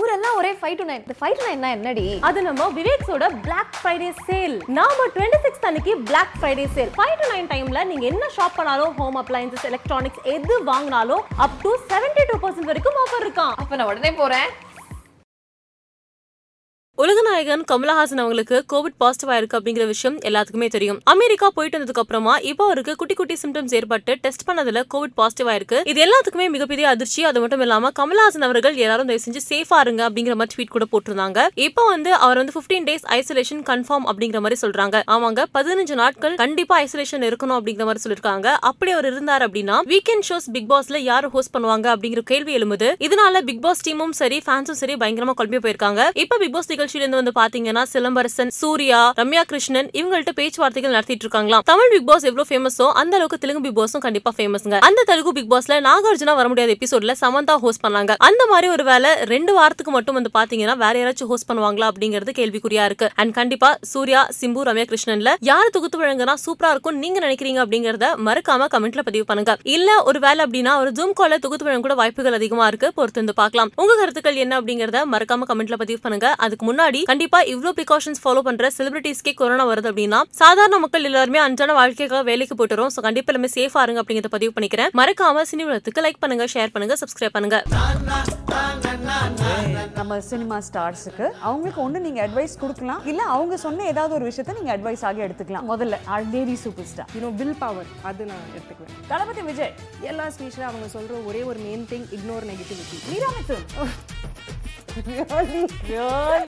ஊரெல்லாம் ஒரே five to nine five to nine என்னடி? அது நம்ம விவேக்ஸோட Black ஃப்ரைடே சேல் நாம டுவெண்ட்டி சிக்ஸ் அன்னைக்கு Black Friday sale five to nine டைம்ல நீங்க என்ன ஷாப் பண்ணாலும் ஹோம் அப்ளையன்சஸ் எலக்ட்ரானிக்ஸ் எது வாங்கினாலும் up to seventy two percent வரைக்கும் ஆஃபர் இருக்கான் அப்ப நான் உடனே போறேன். உலகநாயகன் கமலஹாசன் அவங்களுக்கு கோவிட் பாசிட்டிவ் ஆயிருக்கு அப்படிங்கிற விஷயம் எல்லாத்துக்குமே தெரியும். அமெரிக்கா போயிட்டு வந்ததுக்கு அப்புறமா இப்போ அவருக்கு குட்டி குட்டி சிம்டம்ஸ் ஏற்பட்டு டெஸ்ட் பண்ணதுல கோவிட் பாசிட்டிவ் ஆயிருக்கு. இது எல்லாத்துக்குமே மிகப்பெரிய அதிர்ச்சி. அது மட்டும் இல்லாம கமலஹாசன் அவர்கள் எல்லாரும் தயவு செஞ்சு சேஃபா இருங்க அப்படிங்கிற மாதிரி ட்வீட் கூட போட்டிருந்தாங்க. இப்போ வந்து அவர் வந்து 15 டேஸ் ஐசோலேஷன் கன்ஃபார்ம் அப்படிங்கிற மாதிரி சொல்றாங்க. அவங்க பதினஞ்சு நாட்கள் கண்டிப்பா ஐசோலேஷன் இருக்கணும் அப்படிங்கிற மாதிரி சொல்லிருக்காங்க. அப்படி அவர் இருந்தார் அப்படின்னா வீக்கெண்ட் ஷோஸ் பிக் பாஸ்ல யார் ஹோஸ்ட் பண்ணுவாங்க அப்படிங்கிற கேள்வி எழும்புது. இதனால பிக் பாஸ் டீமும் சரி ஃபேன்ஸும் சரி பயங்கரமா குழம்பி போயிருக்காங்க. இப்போ பிக் பாஸ் நிகழ்ச்சியிலிருந்து வந்து பாத்தீங்கன்னா சிலம்பரசன் சூர்யா ரம்யா கிருஷ்ணன் இவங்கள்ட்ட பேச்சுவார்த்தைகள் நடத்திட்டு இருக்காங்களாம் தமிழ் பிக் பாஸ் எவ்வளவு ஃபேமஸோ அந்த அளவுக்கு தெலுங்கு பிக் பாஸும் கண்டிப்பா ஃபேமஸ்ங்க அந்த தெலுங்கு பிக் பாஸ்ல நாகார்ஜுனா வர முடியாத எபிசோட்ல சமந்தா ஹோஸ்ட் பண்ணாங்க. அந்த மாதிரி ஒரு வேலை ரெண்டு வாரத்துக்கு மட்டும் வந்து பாத்தீங்கன்னா வேற யாராச்சும் ஹோஸ்ட் பண்ணுவாங்களா அப்படிங்கிறது கேள்விக்குறியா இருக்கு. அண்ட் கண்டிப்பா சூர்யா சிம்பு ரம்யா கிருஷ்ணன்ல யார் தொகுத்து வழங்கினா சூப்பரா இருக்கும் நீங்க நினைக்கிறீங்க அப்படிங்கறத மறக்காம கமெண்ட்ல பதிவு பண்ணுங்க. இல்ல ஒரு வேலை அப்படின்னா ஒரு ஜூம் கால தொகுத்து வழங்க கூட வாய்ப்புகள் அதிகமா இருக்கு. பொறுத்து வந்து பார்க்கலாம் உங்க கருத்துக்கள் என்ன அப்படிங்கறத மறக்காம கமெண்ட்ல பதிவு பண்ணுங்க. அதுக்கு முன்னாடி கண்டிப்பா இவ்ளோ ப்ரிகாஷன்ஸ் ஃபாலோ பண்ற செலிபிரிட்டிஸ்க்கே கொரோனா வருது அப்படின்னா சாதாரண மக்கள் எல்லாருமே அன்றாட வாழ்க்கைக்காக வேலைக்கு போயிட்டு வரோம். சோ கண்டிப்பா எல்லாமே சேஃபா இருங்க அப்படிங்கறத பதிவு பண்ணிக்கிறேன். மறக்காம சினி உலகத்துக்கு லைக் பண்ணுங்க ஷேர் பண்ணுங்க சப்ஸ்கிரைப் பண்ணுங்க. நம்ம சினிமா ஸ்டார்ஸுக்கு அவங்களுக்கு ஒன்று நீங்கள் அட்வைஸ் கொடுக்கலாம். இல்லை அவங்க சொன்ன ஏதாவது ஒரு விஷயத்த நீங்கள் அட்வைஸ் ஆகி எடுத்துக்கலாம். முதல்ல lady super star you know will power அது நான் எடுத்துக்குவேன். தளபதி விஜய். எல்லா ஸ்பீச்சில் அவங்க சொல்கிற ஒரே ஒரு main thing ignore negativity Meera